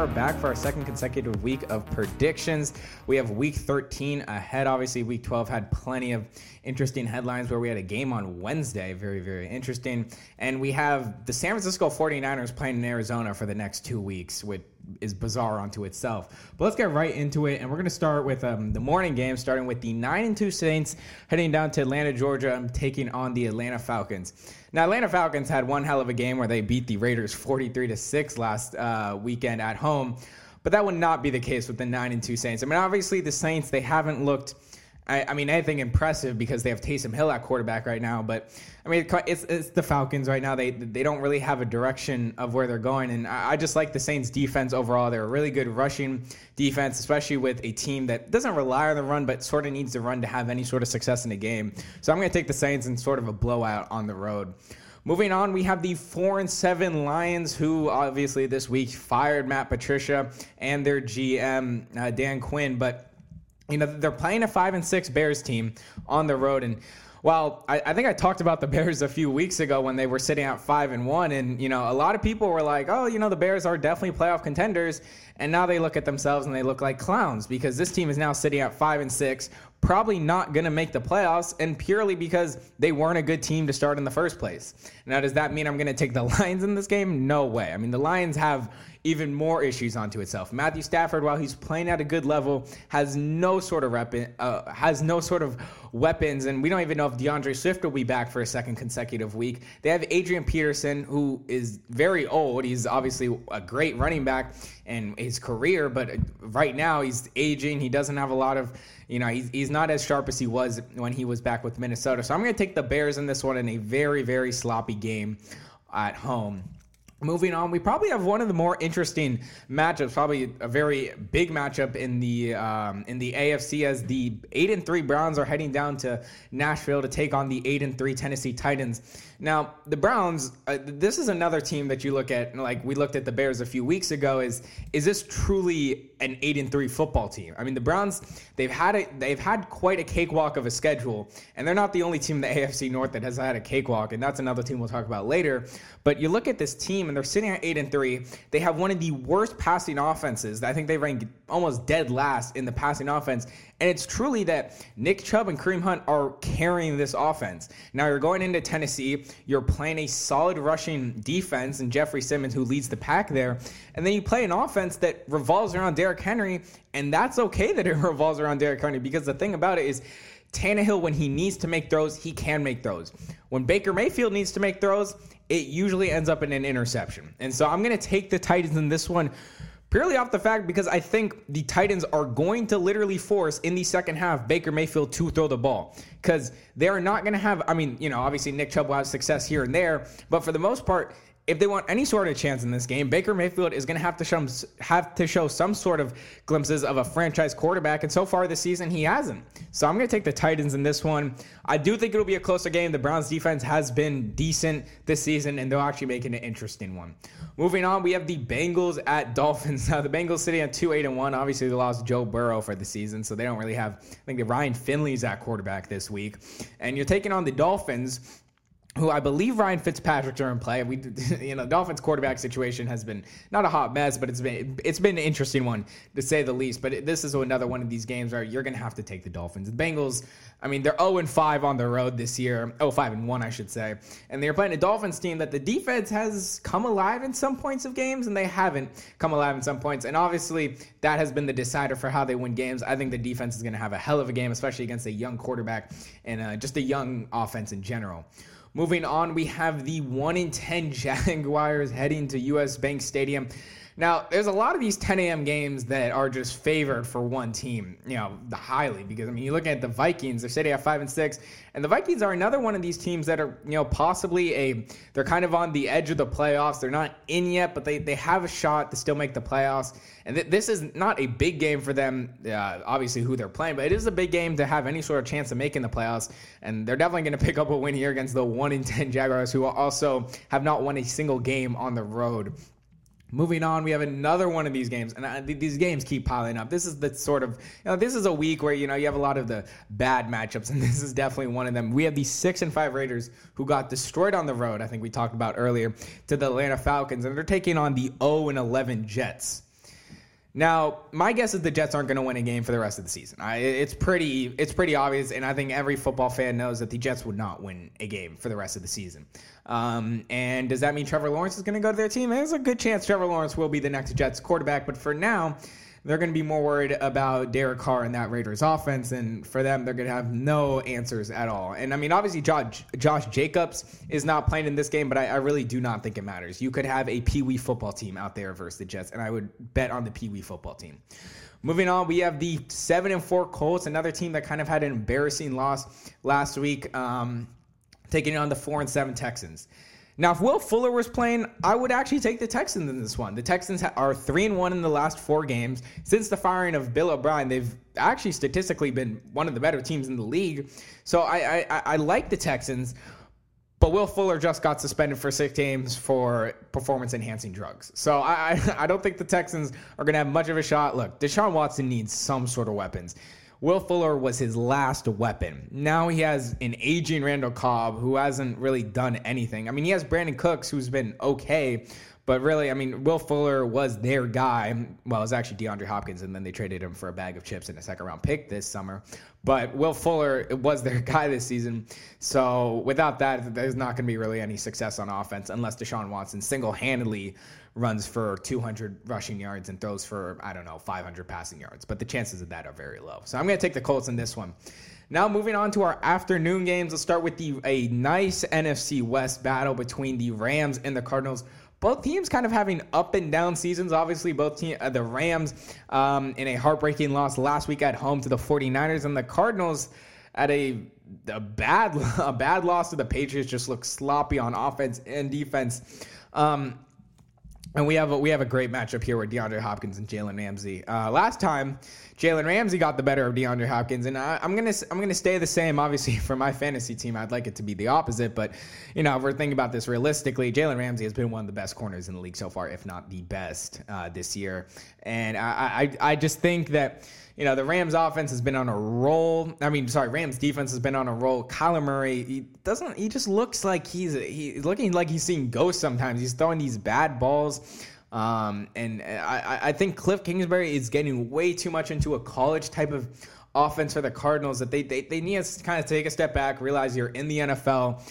are back for our second consecutive week of predictions. We have week 13 ahead. Obviously, week 12 had plenty of interesting headlines where we had a game on Wednesday. Very, very interesting. And we have the San Francisco 49ers playing in Arizona for the next two weeks, which is bizarre unto itself. But let's get right into it. And we're going to start with um, the morning game, starting with the 9 and 2 Saints heading down to Atlanta, Georgia, taking on the Atlanta Falcons. Now, Atlanta Falcons had one hell of a game where they beat the Raiders 43 to 6 last uh, weekend at home. But that would not be the case with the 9 and 2 Saints. I mean, obviously, the Saints, they haven't looked I, I, mean, anything impressive because they have Taysom Hill at quarterback right now. But I mean, it's, it's the Falcons right now. They they don't really have a direction of where they're going, and I, I just like the Saints' defense overall. They're a really good rushing defense, especially with a team that doesn't rely on the run, but sort of needs to run to have any sort of success in a game. So I'm going to take the Saints in sort of a blowout on the road. Moving on, we have the four and seven Lions, who obviously this week fired Matt Patricia and their GM uh, Dan Quinn, but you know they're playing a five and six Bears team on the road, and while I, I, think I talked about the Bears a few weeks ago when they were sitting at five and one, and you know a lot of people were like, "Oh, you know the Bears are definitely playoff contenders," and now they look at themselves and they look like clowns because this team is now sitting at five and six, probably not going to make the playoffs, and purely because they weren't a good team to start in the first place. Now, does that mean I'm going to take the Lions in this game? No way. I mean, the Lions have even more issues onto itself. Matthew Stafford, while he's playing at a good level, has no sort of rep- uh, has no sort of weapons, and we don't even know if DeAndre Swift will be back for a second consecutive week. They have Adrian Peterson, who is very old. He's obviously a great running back in his career, but right now he's aging. He doesn't have a lot of you know, he's, he's not as sharp as he was when he was back with Minnesota. So I'm going to take the Bears in this one in a very, very sloppy game at home. Moving on, we probably have one of the more interesting matchups, probably a very big matchup in the um, in the AFC as the eight and three Browns are heading down to Nashville to take on the eight and three Tennessee Titans. Now, the Browns, uh, this is another team that you look at, like we looked at the Bears a few weeks ago. Is is this truly an eight and three football team? I mean, the Browns they've had a, they've had quite a cakewalk of a schedule, and they're not the only team in the AFC North that has had a cakewalk, and that's another team we'll talk about later. But you look at this team, and they're sitting at eight and three. They have one of the worst passing offenses. I think they rank almost dead last in the passing offense, and it's truly that Nick Chubb and Kareem Hunt are carrying this offense. Now you're going into Tennessee, you're playing a solid rushing defense and Jeffrey Simmons who leads the pack there. And then you play an offense that revolves around Derrick Henry, and that's okay that it revolves around Derrick Henry because the thing about it is Tannehill, when he needs to make throws, he can make throws. When Baker Mayfield needs to make throws, it usually ends up in an interception. And so I'm going to take the Titans in this one purely off the fact because I think the Titans are going to literally force in the second half Baker Mayfield to throw the ball because they are not going to have. I mean, you know, obviously Nick Chubb will have success here and there, but for the most part, if they want any sort of chance in this game, Baker Mayfield is going to have to show have to show some sort of glimpses of a franchise quarterback, and so far this season he hasn't. So I'm going to take the Titans in this one. I do think it'll be a closer game. The Browns defense has been decent this season, and they'll actually make it an interesting one. Moving on, we have the Bengals at Dolphins. Now the Bengals sitting at two eight and one. Obviously, they lost Joe Burrow for the season, so they don't really have. I think the Ryan Finley's at quarterback this week, and you're taking on the Dolphins who I believe Ryan Fitzpatrick are in play. We, you know, Dolphins quarterback situation has been not a hot mess, but it's been it's been an interesting one to say the least. But this is another one of these games where you're going to have to take the Dolphins. The Bengals, I mean, they're 0 and 5 on the road this year. 0 5 and 1, I should say. And they're playing a Dolphins team that the defense has come alive in some points of games, and they haven't come alive in some points. And obviously, that has been the decider for how they win games. I think the defense is going to have a hell of a game, especially against a young quarterback and uh, just a young offense in general. Moving on, we have the 1 in 10 Jaguars heading to US Bank Stadium. Now, there's a lot of these 10 a.m. games that are just favored for one team, you know, the highly because I mean, you look at the Vikings; they're sitting at five and six, and the Vikings are another one of these teams that are, you know, possibly a they're kind of on the edge of the playoffs. They're not in yet, but they they have a shot to still make the playoffs. And th- this is not a big game for them, uh, obviously who they're playing, but it is a big game to have any sort of chance of making the playoffs. And they're definitely going to pick up a win here against the one in 10 Jaguars, who also have not won a single game on the road. Moving on, we have another one of these games, and uh, these games keep piling up. This is the sort of, you know, this is a week where you know you have a lot of the bad matchups, and this is definitely one of them. We have the six and five Raiders who got destroyed on the road. I think we talked about earlier to the Atlanta Falcons, and they're taking on the 0 and 11 Jets. Now, my guess is the Jets aren't going to win a game for the rest of the season. I, it's pretty, it's pretty obvious, and I think every football fan knows that the Jets would not win a game for the rest of the season. Um, and does that mean Trevor Lawrence is going to go to their team? There's a good chance Trevor Lawrence will be the next Jets quarterback, but for now, they're going to be more worried about Derek Carr and that Raiders offense. And for them, they're going to have no answers at all. And I mean, obviously, Josh, Josh Jacobs is not playing in this game, but I, I really do not think it matters. You could have a Pee Wee football team out there versus the Jets, and I would bet on the Pee Wee football team. Moving on, we have the seven and four Colts, another team that kind of had an embarrassing loss last week, um, taking on the four and seven Texans. Now, if Will Fuller was playing, I would actually take the Texans in this one. The Texans are three and one in the last four games since the firing of Bill O'Brien. They've actually statistically been one of the better teams in the league. So I I, I like the Texans. But Will Fuller just got suspended for six games for performance enhancing drugs. So I, I, I don't think the Texans are going to have much of a shot. Look, Deshaun Watson needs some sort of weapons. Will Fuller was his last weapon. Now he has an aging Randall Cobb who hasn't really done anything. I mean, he has Brandin Cooks who's been okay, but really, I mean, Will Fuller was their guy. Well, it was actually DeAndre Hopkins, and then they traded him for a bag of chips and a second round pick this summer. But Will Fuller was their guy this season. So without that, there's not going to be really any success on offense unless Deshaun Watson single handedly runs for 200 rushing yards and throws for, I don't know, 500 passing yards. But the chances of that are very low. So I'm going to take the Colts in this one. Now moving on to our afternoon games. Let's start with the a nice NFC West battle between the Rams and the Cardinals. Both teams kind of having up and down seasons. Obviously, both team, uh, the Rams um, in a heartbreaking loss last week at home to the 49ers, and the Cardinals at a a bad a bad loss to the Patriots. Just look sloppy on offense and defense. Um, and we have a, we have a great matchup here with DeAndre Hopkins and Jalen Ramsey. Uh, last time, Jalen Ramsey got the better of DeAndre Hopkins, and I, am gonna I'm gonna stay the same. Obviously, for my fantasy team, I'd like it to be the opposite. But you know, if we're thinking about this realistically, Jalen Ramsey has been one of the best corners in the league so far, if not the best uh, this year. And I, I I just think that you know, the Rams offense has been on a roll. I mean, sorry, Rams defense has been on a roll. Kyler Murray, he doesn't, he just looks like he's, he's looking like he's seeing ghosts sometimes. He's throwing these bad balls. Um, and I, I think Cliff Kingsbury is getting way too much into a college type of offense for the Cardinals that they, they, they need to kind of take a step back, realize you're in the NFL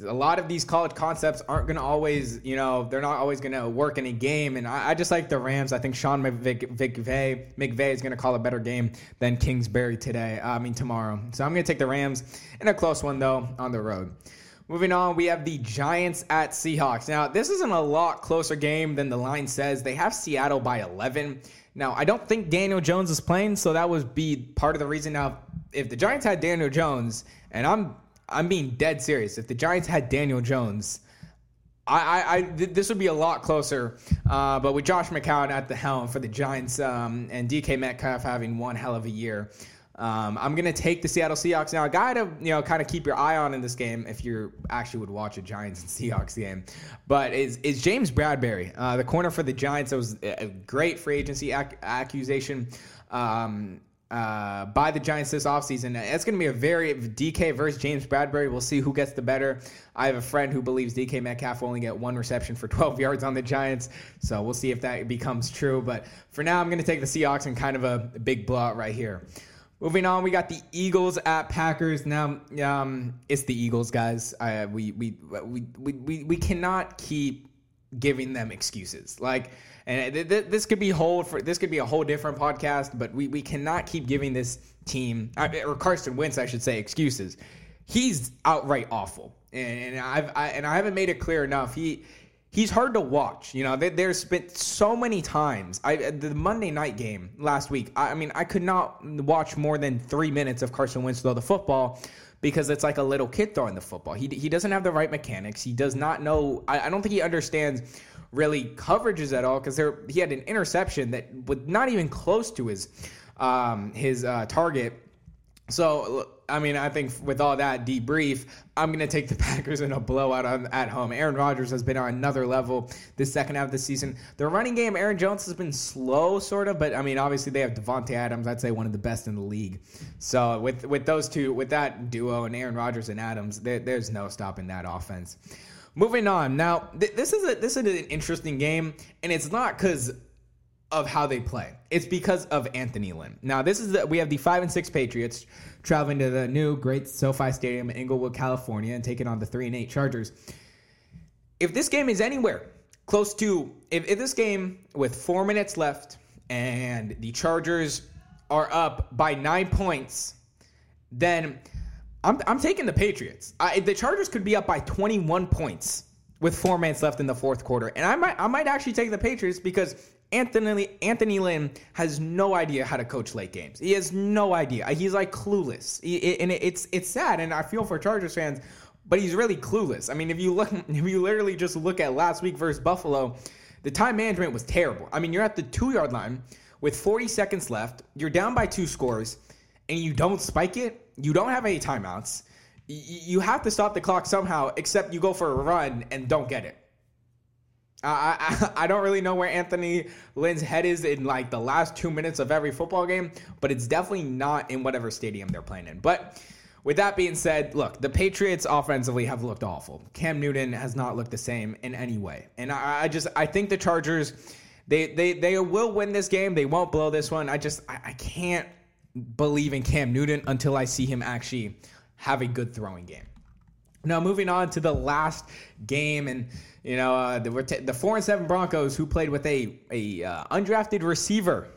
a lot of these college concepts aren't going to always, you know, they're not always going to work in a game. And I, I, just like the Rams. I think Sean McVay, McVay, McVay is going to call a better game than Kingsbury today. I mean, tomorrow. So I'm going to take the Rams in a close one, though, on the road. Moving on, we have the Giants at Seahawks. Now, this isn't a lot closer game than the line says. They have Seattle by 11. Now, I don't think Daniel Jones is playing, so that would be part of the reason. Now, if the Giants had Daniel Jones, and I'm I'm being dead serious. If the Giants had Daniel Jones, I, I, I this would be a lot closer. Uh, but with Josh McCown at the helm for the Giants um, and DK Metcalf having one hell of a year, um, I'm gonna take the Seattle Seahawks now. A guy to you know kind of keep your eye on in this game if you actually would watch a Giants and Seahawks game, but is is James Bradberry, uh, the corner for the Giants. It was a great free agency ac- accusation. Um, uh, by the Giants this offseason. It's going to be a very DK versus James Bradberry. We'll see who gets the better. I have a friend who believes DK Metcalf will only get one reception for 12 yards on the Giants. So we'll see if that becomes true. But for now, I'm going to take the Seahawks in kind of a big blowout right here. Moving on, we got the Eagles at Packers. Now, um, it's the Eagles, guys. I, we, we, we, we, we, we cannot keep giving them excuses. Like, and th- th- this could be whole for this could be a whole different podcast, but we, we cannot keep giving this team or Carson Wentz, I should say, excuses. He's outright awful, and I've I, and I haven't made it clear enough. He he's hard to watch. You know, there's been so many times. I uh, the Monday night game last week. I, mean, I could not watch more than three minutes of Carson Wentz throw the football because it's like a little kid throwing the football. He he doesn't have the right mechanics. He does not know. I, I don't think he understands really coverages at all because there he had an interception that was not even close to his um, his uh, target. So I mean, I think with all that debrief, I'm going to take the Packers in a blowout on, at home. Aaron Rodgers has been on another level this second half of the season. The running game, Aaron Jones has been slow, sort of, but I mean, obviously they have Davante Adams. I'd say one of the best in the league. So with with those two, with that duo and Aaron Rodgers and Adams, there, there's no stopping that offense. Moving on. Now, th- this is a this is an interesting game, and it's not because of how they play. It's because of Anthony Lynn. Now, this is the we have the five and six Patriots traveling to the new great SoFi Stadium in Inglewood, California, and taking on the three and eight Chargers. If this game is anywhere close to if, if this game with four minutes left and the Chargers are up by nine points, then I'm, I'm taking the Patriots. I, the Chargers could be up by 21 points with four minutes left in the fourth quarter, and I might I might actually take the Patriots because Anthony Anthony Lynn has no idea how to coach late games. He has no idea. He's like clueless, he, and it's it's sad, and I feel for Chargers fans, but he's really clueless. I mean, if you look, if you literally just look at last week versus Buffalo, the time management was terrible. I mean, you're at the two yard line with 40 seconds left. You're down by two scores, and you don't spike it. You don't have any timeouts. You have to stop the clock somehow, except you go for a run and don't get it. I, I, don't really know where Anthony Lynn's head is in like the last two minutes of every football game, but it's definitely not in whatever stadium they're playing in. But with that being said, look, the Patriots offensively have looked awful. Cam Newton has not looked the same in any way, and I, I just I think the Chargers they they they will win this game. They won't blow this one. I just I, I can't believe in Cam Newton until I see him actually have a good throwing game. Now moving on to the last game, and you know uh, the the four and seven Broncos who played with a a uh, undrafted receiver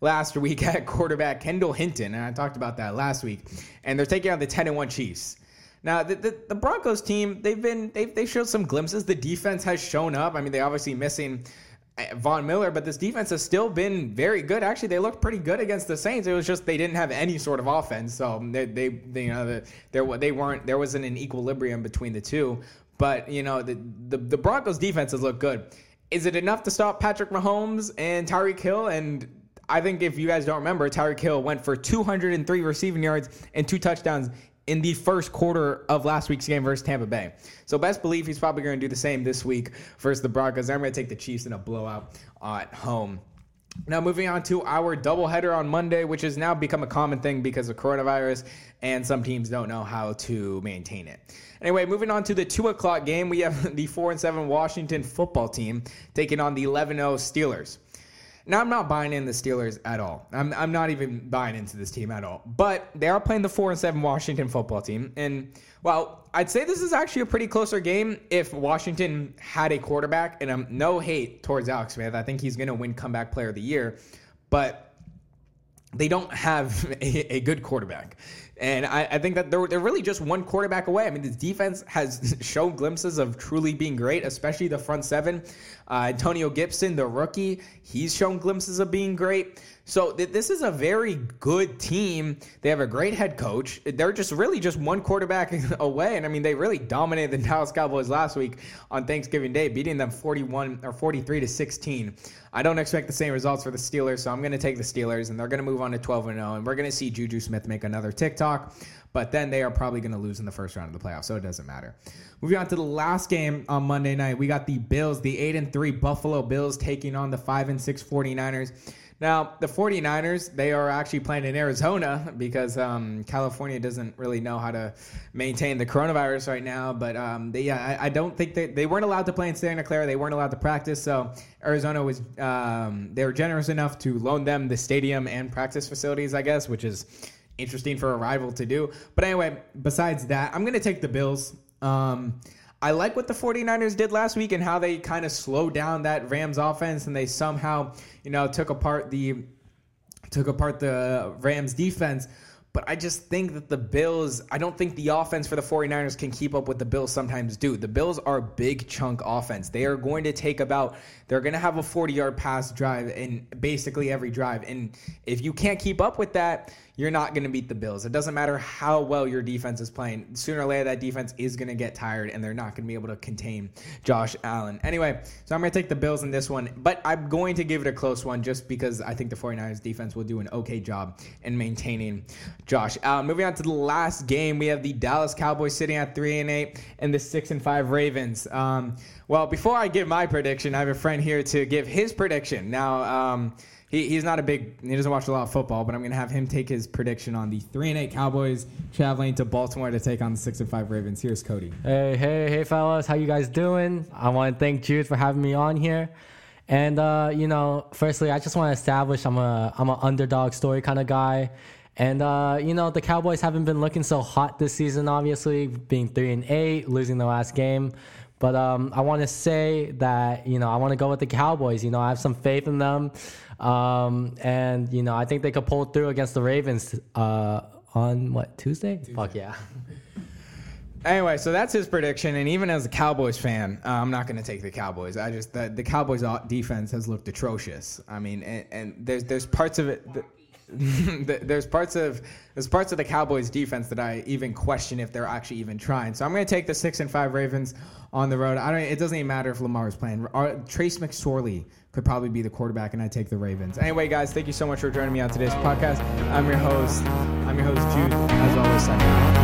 last week at quarterback Kendall Hinton, and I talked about that last week, and they're taking on the ten and one Chiefs. Now the, the, the Broncos team they've been they've they showed some glimpses. The defense has shown up. I mean they obviously missing Von Miller, but this defense has still been very good. Actually, they looked pretty good against the Saints. It was just they didn't have any sort of offense, so they, they, they you know, there they weren't there wasn't an equilibrium between the two. But you know, the, the the Broncos defenses look good. Is it enough to stop Patrick Mahomes and Tyreek Hill? And I think if you guys don't remember, Tyreek Hill went for 203 receiving yards and two touchdowns in the first quarter of last week's game versus Tampa Bay. So best believe he's probably going to do the same this week versus the Broncos. I'm going to take the Chiefs in a blowout at home. Now, moving on to our doubleheader on Monday, which has now become a common thing because of coronavirus, and some teams don't know how to maintain it. Anyway, moving on to the two o'clock game, we have the four and seven Washington football team taking on the 11 0 Steelers. Now, I'm not buying in the Steelers at all. I'm, I'm not even buying into this team at all. But they are playing the 4 and 7 Washington football team. And, well, I'd say this is actually a pretty closer game if Washington had a quarterback. And I'm no hate towards Alex Smith. I think he's going to win comeback player of the year. But they don't have a, a good quarterback. And I, I, think that they're, they're really just one quarterback away. I mean, the defense has shown glimpses of truly being great, especially the front seven. Uh, Antonio Gibson, the rookie, he's shown glimpses of being great. So th- this is a very good team. They have a great head coach. They're just really just one quarterback away. And I mean, they really dominated the Dallas Cowboys last week on Thanksgiving Day, beating them 41 or 43 to 16. I don't expect the same results for the Steelers, so I'm going to take the Steelers, and they're going to move on to 12 and 0, and we're going to see Juju Smith make another TikTok, but then they are probably going to lose in the first round of the playoffs, so it doesn't matter. Moving on to the last game on Monday night, we got the Bills, the 8 and 3 Buffalo Bills taking on the 5 and 6 49ers. Now, the 49ers, they are actually playing in Arizona because um, California doesn't really know how to maintain the coronavirus right now. But um, they, I, I, don't think they, they weren't allowed to play in Santa Clara. They weren't allowed to practice. So Arizona was, um, they were generous enough to loan them the stadium and practice facilities, I guess, which is interesting for a rival to do. But anyway, besides that, I'm going to take the Bills. Um, I like what the 49ers did last week and how they kind of slowed down that Rams offense and they somehow, you know, took apart the took apart the Rams defense. But I just think that the Bills, I don't think the offense for the 49ers can keep up with the Bills sometimes do. The Bills are big chunk offense. They are going to take about, they're going to have a 40 yard pass drive in basically every drive. And if you can't keep up with that, you're not going to beat the Bills. It doesn't matter how well your defense is playing. Sooner or later, that defense is going to get tired, and they're not going to be able to contain Josh Allen. Anyway, so I'm going to take the Bills in this one, but I'm going to give it a close one just because I think the 49ers defense will do an okay job in maintaining Josh Allen. Moving on to the last game, we have the Dallas Cowboys sitting at 3 and 8 and the 6 and 5 Ravens. Um, well, before I give my prediction, I have a friend here to give his prediction. Now, um, he, he's not a big he doesn't watch a lot of football, but I'm gonna have him take his prediction on the three and eight Cowboys traveling to Baltimore to take on the six and five Ravens. Here's Cody. Hey, hey, hey, fellas, how you guys doing? I want to thank Jude for having me on here. And uh, you know, firstly, I just want to establish I'm a I'm an underdog story kind of guy. And uh, you know, the Cowboys haven't been looking so hot this season, obviously, being three and eight, losing the last game. But um, I want to say that you know I want to go with the Cowboys. You know, I have some faith in them, um, and you know I think they could pull through against the Ravens uh, on what Tuesday? Tuesday. Fuck yeah. Anyway, so that's his prediction, and even as a Cowboys fan, uh, I'm not going to take the Cowboys. I just the, the Cowboys defense has looked atrocious. I mean, and, and there's there's parts of it. That, there's parts of there's parts of the Cowboys defense that I even question if they're actually even trying. So I'm going to take the six and five Ravens on the road. I don't. It doesn't even matter if Lamar is playing. Trace McSorley could probably be the quarterback, and I take the Ravens. Anyway, guys, thank you so much for joining me on today's podcast. I'm your host. I'm your host Jude. As always.